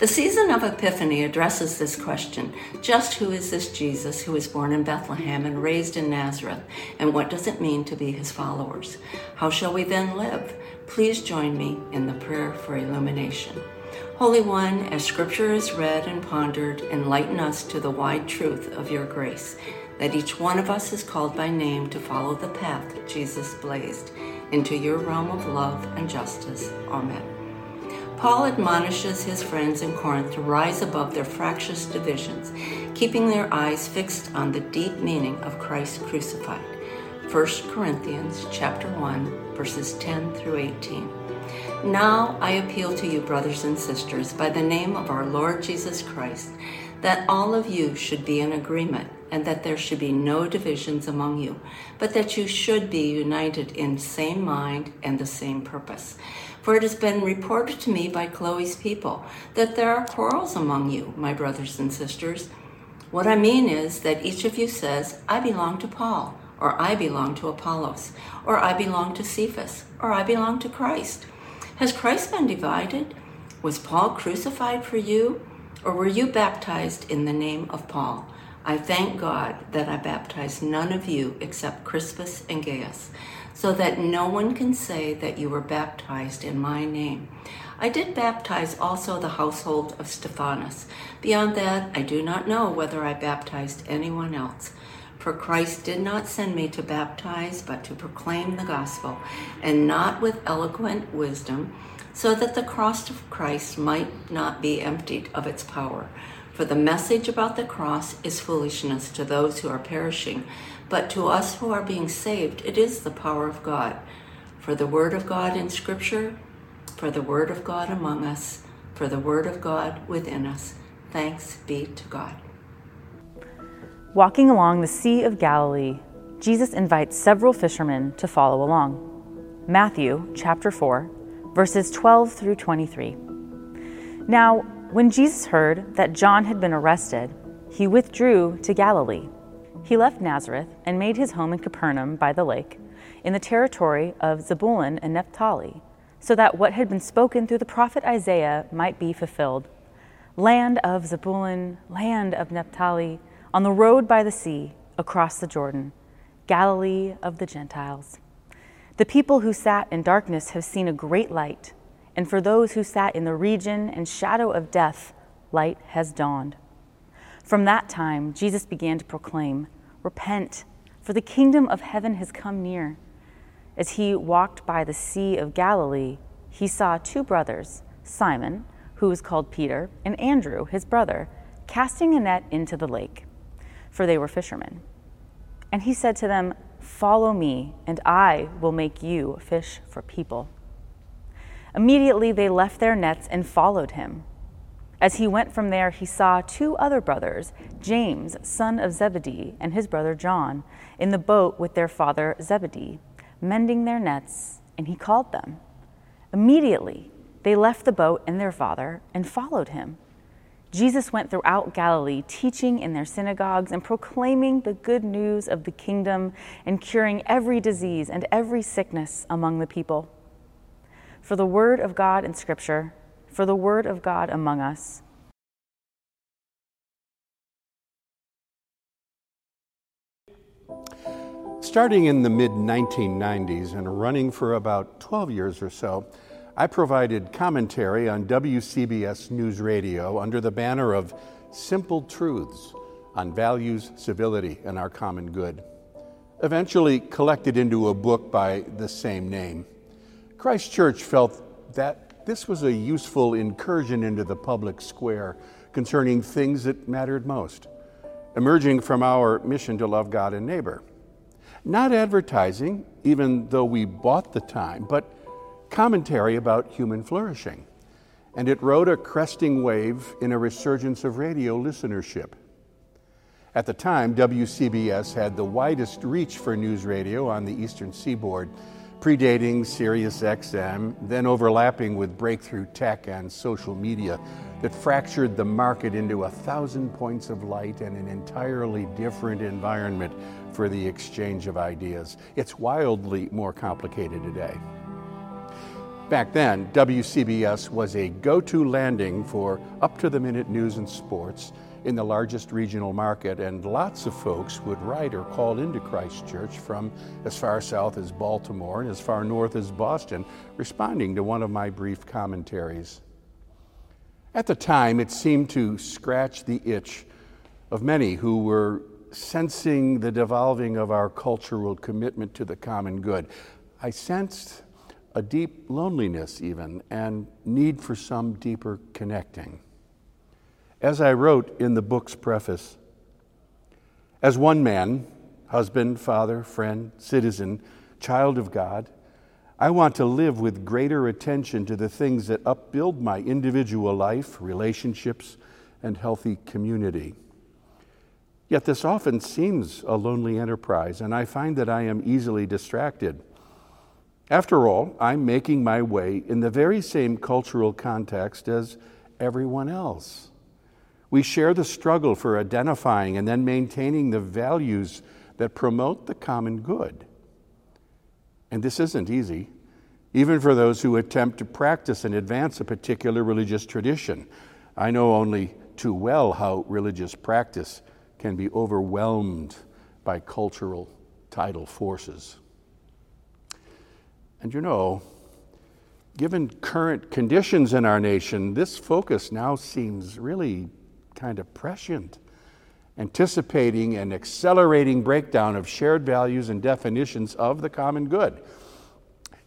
The season of Epiphany addresses this question just who is this Jesus who was born in Bethlehem and raised in Nazareth, and what does it mean to be his followers? How shall we then live? Please join me in the prayer for illumination. Holy One, as Scripture is read and pondered, enlighten us to the wide truth of your grace, that each one of us is called by name to follow the path Jesus blazed into your realm of love and justice. Amen. Paul admonishes his friends in Corinth to rise above their fractious divisions, keeping their eyes fixed on the deep meaning of Christ crucified. 1 Corinthians chapter 1 verses 10 through 18. Now I appeal to you brothers and sisters by the name of our Lord Jesus Christ that all of you should be in agreement and that there should be no divisions among you, but that you should be united in same mind and the same purpose. For it has been reported to me by Chloe's people that there are quarrels among you, my brothers and sisters. What I mean is that each of you says, I belong to Paul, or I belong to Apollos, or I belong to Cephas, or I belong to Christ. Has Christ been divided? Was Paul crucified for you? Or were you baptized in the name of Paul? I thank God that I baptized none of you except Crispus and Gaius so that no one can say that you were baptized in my name. I did baptize also the household of Stephanas. Beyond that, I do not know whether I baptized anyone else. For Christ did not send me to baptize, but to proclaim the gospel, and not with eloquent wisdom, so that the cross of Christ might not be emptied of its power. For the message about the cross is foolishness to those who are perishing but to us who are being saved, it is the power of God. For the Word of God in Scripture, for the Word of God among us, for the Word of God within us. Thanks be to God. Walking along the Sea of Galilee, Jesus invites several fishermen to follow along. Matthew chapter 4, verses 12 through 23. Now, when Jesus heard that John had been arrested, he withdrew to Galilee. He left Nazareth and made his home in Capernaum by the lake, in the territory of Zebulun and Naphtali, so that what had been spoken through the prophet Isaiah might be fulfilled. Land of Zebulun, land of Naphtali, on the road by the sea, across the Jordan, Galilee of the Gentiles. The people who sat in darkness have seen a great light, and for those who sat in the region and shadow of death, light has dawned. From that time, Jesus began to proclaim, Repent, for the kingdom of heaven has come near. As he walked by the Sea of Galilee, he saw two brothers, Simon, who was called Peter, and Andrew, his brother, casting a net into the lake, for they were fishermen. And he said to them, Follow me, and I will make you fish for people. Immediately they left their nets and followed him. As he went from there, he saw two other brothers, James, son of Zebedee, and his brother John, in the boat with their father Zebedee, mending their nets, and he called them. Immediately, they left the boat and their father and followed him. Jesus went throughout Galilee, teaching in their synagogues and proclaiming the good news of the kingdom and curing every disease and every sickness among the people. For the word of God in Scripture, for the word of God among us. Starting in the mid 1990s and running for about 12 years or so, I provided commentary on WCBS News Radio under the banner of Simple Truths on Values, Civility, and Our Common Good. Eventually collected into a book by the same name. Christ Church felt that this was a useful incursion into the public square concerning things that mattered most, emerging from our mission to love God and neighbor. Not advertising, even though we bought the time, but commentary about human flourishing. And it rode a cresting wave in a resurgence of radio listenership. At the time, WCBS had the widest reach for news radio on the eastern seaboard predating SiriusXM, then overlapping with breakthrough tech and social media that fractured the market into a thousand points of light and an entirely different environment for the exchange of ideas. It's wildly more complicated today. Back then, WCBS was a go to landing for up to the minute news and sports in the largest regional market, and lots of folks would write or call into Christ Church from as far south as Baltimore and as far north as Boston, responding to one of my brief commentaries. At the time, it seemed to scratch the itch of many who were sensing the devolving of our cultural commitment to the common good. I sensed a deep loneliness, even, and need for some deeper connecting. As I wrote in the book's preface, as one man, husband, father, friend, citizen, child of God, I want to live with greater attention to the things that upbuild my individual life, relationships, and healthy community. Yet this often seems a lonely enterprise, and I find that I am easily distracted. After all, I'm making my way in the very same cultural context as everyone else. We share the struggle for identifying and then maintaining the values that promote the common good. And this isn't easy, even for those who attempt to practice and advance a particular religious tradition. I know only too well how religious practice can be overwhelmed by cultural tidal forces. And you know, given current conditions in our nation, this focus now seems really kind of prescient, anticipating an accelerating breakdown of shared values and definitions of the common good.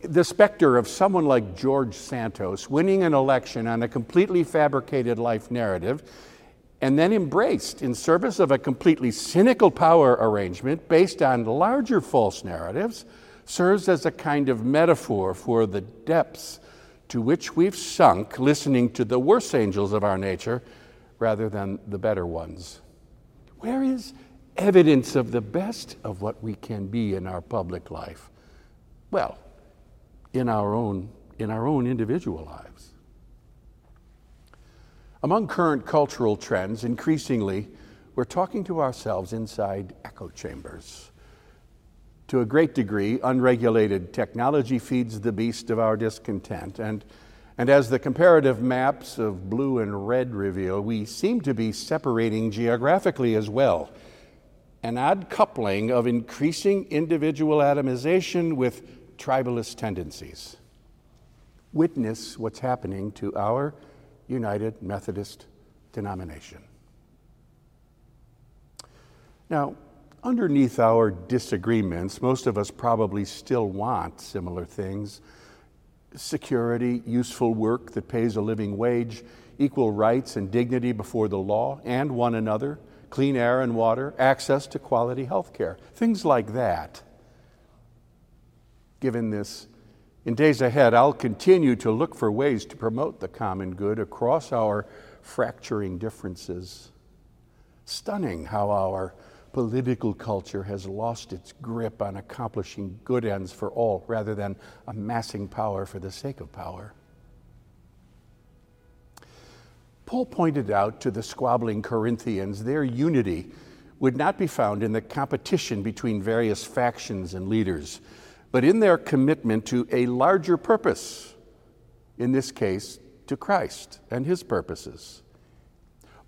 The specter of someone like George Santos winning an election on a completely fabricated life narrative and then embraced in service of a completely cynical power arrangement based on larger false narratives serves as a kind of metaphor for the depths to which we've sunk listening to the worst angels of our nature rather than the better ones. Where is evidence of the best of what we can be in our public life? Well, in our own, in our own individual lives. Among current cultural trends, increasingly, we're talking to ourselves inside echo chambers to a great degree, unregulated technology feeds the beast of our discontent. And, and as the comparative maps of blue and red reveal, we seem to be separating geographically as well. An odd coupling of increasing individual atomization with tribalist tendencies. Witness what's happening to our United Methodist denomination. Now, underneath our disagreements, most of us probably still want similar things security, useful work that pays a living wage, equal rights and dignity before the law and one another, clean air and water, access to quality health care, things like that. Given this, in days ahead, I'll continue to look for ways to promote the common good across our fracturing differences. Stunning how our political culture has lost its grip on accomplishing good ends for all rather than amassing power for the sake of power. Paul pointed out to the squabbling Corinthians their unity would not be found in the competition between various factions and leaders, but in their commitment to a larger purpose, in this case, to Christ and his purposes.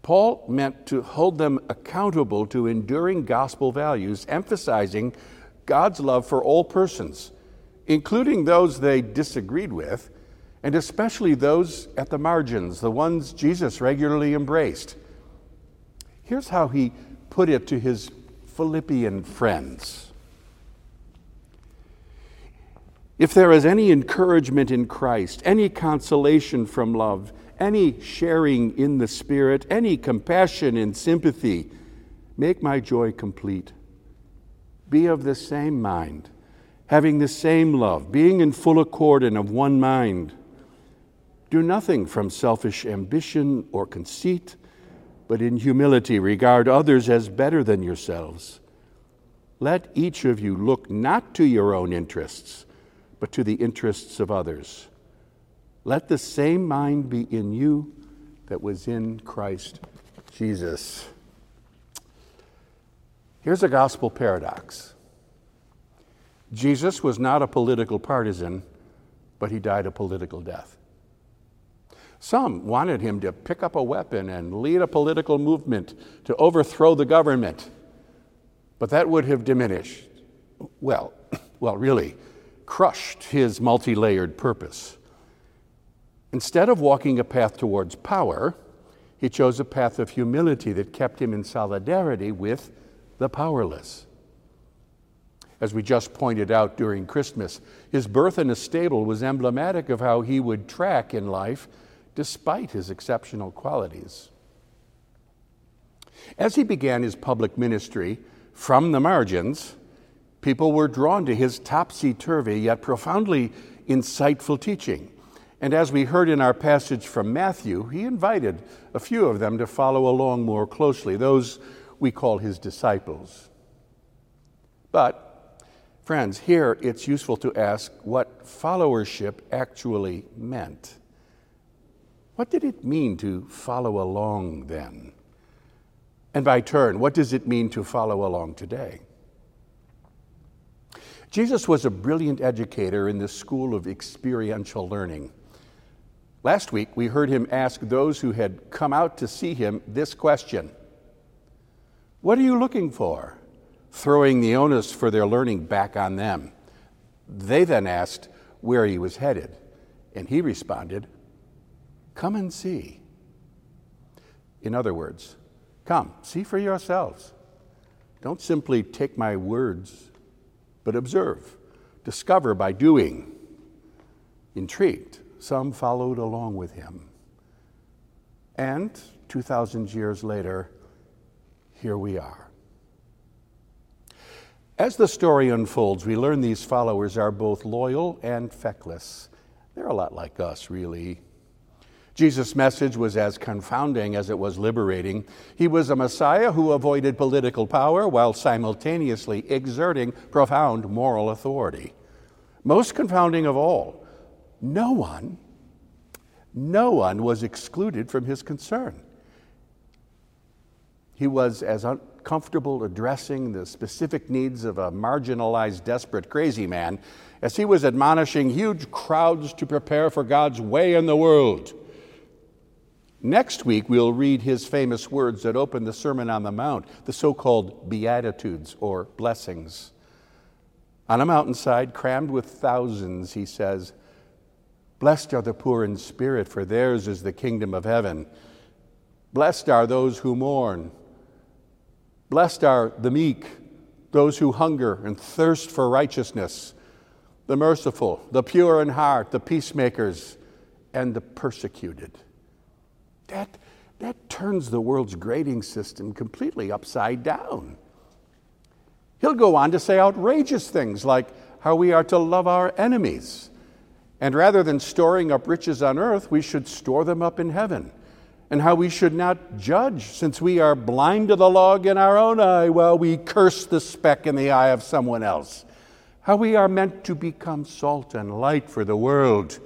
Paul meant to hold them accountable to enduring gospel values, emphasizing God's love for all persons, including those they disagreed with, and especially those at the margins, the ones Jesus regularly embraced. Here's how he put it to his Philippian friends If there is any encouragement in Christ, any consolation from love, any sharing in the Spirit, any compassion and sympathy. Make my joy complete. Be of the same mind, having the same love, being in full accord and of one mind. Do nothing from selfish ambition or conceit, but in humility regard others as better than yourselves. Let each of you look not to your own interests, but to the interests of others. Let the same mind be in you that was in Christ Jesus. Here's a gospel paradox Jesus was not a political partisan, but he died a political death. Some wanted him to pick up a weapon and lead a political movement to overthrow the government, but that would have diminished, well, well, really, crushed his multi layered purpose. Instead of walking a path towards power, he chose a path of humility that kept him in solidarity with the powerless. As we just pointed out during Christmas, his birth in a stable was emblematic of how he would track in life despite his exceptional qualities. As he began his public ministry from the margins, people were drawn to his topsy turvy yet profoundly insightful teaching. And as we heard in our passage from Matthew, he invited a few of them to follow along more closely, those we call his disciples. But, friends, here it's useful to ask what followership actually meant. What did it mean to follow along then? And by turn, what does it mean to follow along today? Jesus was a brilliant educator in the school of experiential learning. Last week, we heard him ask those who had come out to see him this question What are you looking for? throwing the onus for their learning back on them. They then asked where he was headed, and he responded, Come and see. In other words, come, see for yourselves. Don't simply take my words, but observe, discover by doing. Intrigued, some followed along with him. And 2,000 years later, here we are. As the story unfolds, we learn these followers are both loyal and feckless. They're a lot like us, really. Jesus' message was as confounding as it was liberating. He was a Messiah who avoided political power while simultaneously exerting profound moral authority. Most confounding of all, no one, no one was excluded from his concern. He was as uncomfortable addressing the specific needs of a marginalized, desperate, crazy man as he was admonishing huge crowds to prepare for God's way in the world. Next week, we'll read his famous words that open the Sermon on the Mount, the so called Beatitudes or blessings. On a mountainside crammed with thousands, he says, Blessed are the poor in spirit, for theirs is the kingdom of heaven. Blessed are those who mourn. Blessed are the meek, those who hunger and thirst for righteousness, the merciful, the pure in heart, the peacemakers, and the persecuted. That, that turns the world's grading system completely upside down. He'll go on to say outrageous things like how we are to love our enemies. And rather than storing up riches on earth, we should store them up in heaven. And how we should not judge, since we are blind to the log in our own eye while we curse the speck in the eye of someone else. How we are meant to become salt and light for the world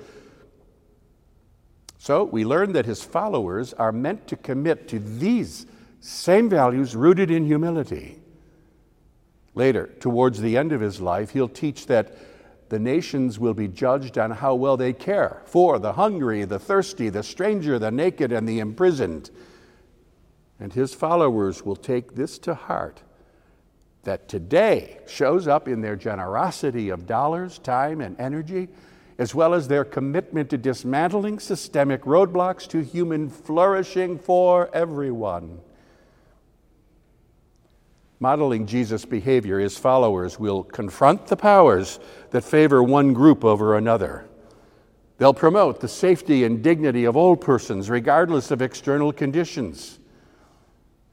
so we learn that his followers are meant to commit to these same values rooted in humility. Later, towards the end of his life, he'll teach that the nations will be judged on how well they care for the hungry, the thirsty, the stranger, the naked, and the imprisoned. And his followers will take this to heart that today shows up in their generosity of dollars, time, and energy as well as their commitment to dismantling systemic roadblocks to human flourishing for everyone. Modeling Jesus' behavior, his followers will confront the powers that favor one group over another. They'll promote the safety and dignity of all persons, regardless of external conditions.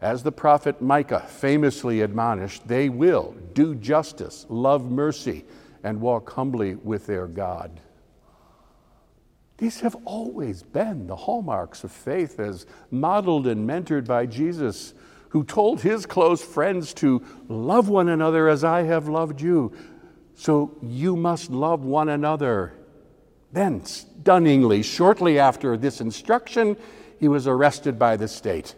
As the prophet Micah famously admonished, they will do justice, love mercy, and walk humbly with their God. These have always been the hallmarks of faith as modeled and mentored by Jesus, who told his close friends to love one another as I have loved you. So you must love one another. Then, stunningly, shortly after this instruction, he was arrested by the state.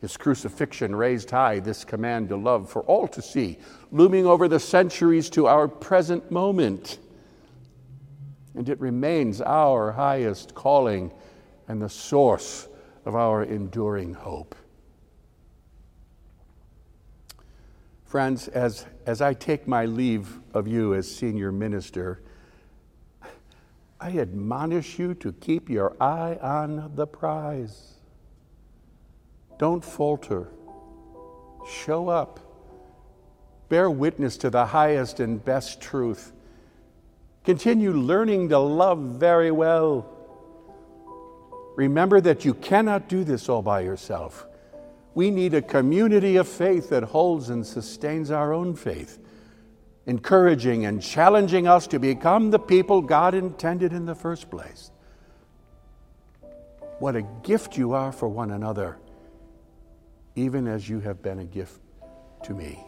His crucifixion raised high this command to love for all to see, looming over the centuries to our present moment. and it remains our highest calling and the source of our enduring hope. Friends, as, as I take my leave of you as senior minister, I admonish you to keep your eye on the prize. Don't falter. Show up. Bear witness to the highest and best truth. Continue learning to love very well. Remember that you cannot do this all by yourself. We need a community of faith that holds and sustains our own faith, encouraging and challenging us to become the people God intended in the first place. What a gift you are for one another, even as you have been a gift to me.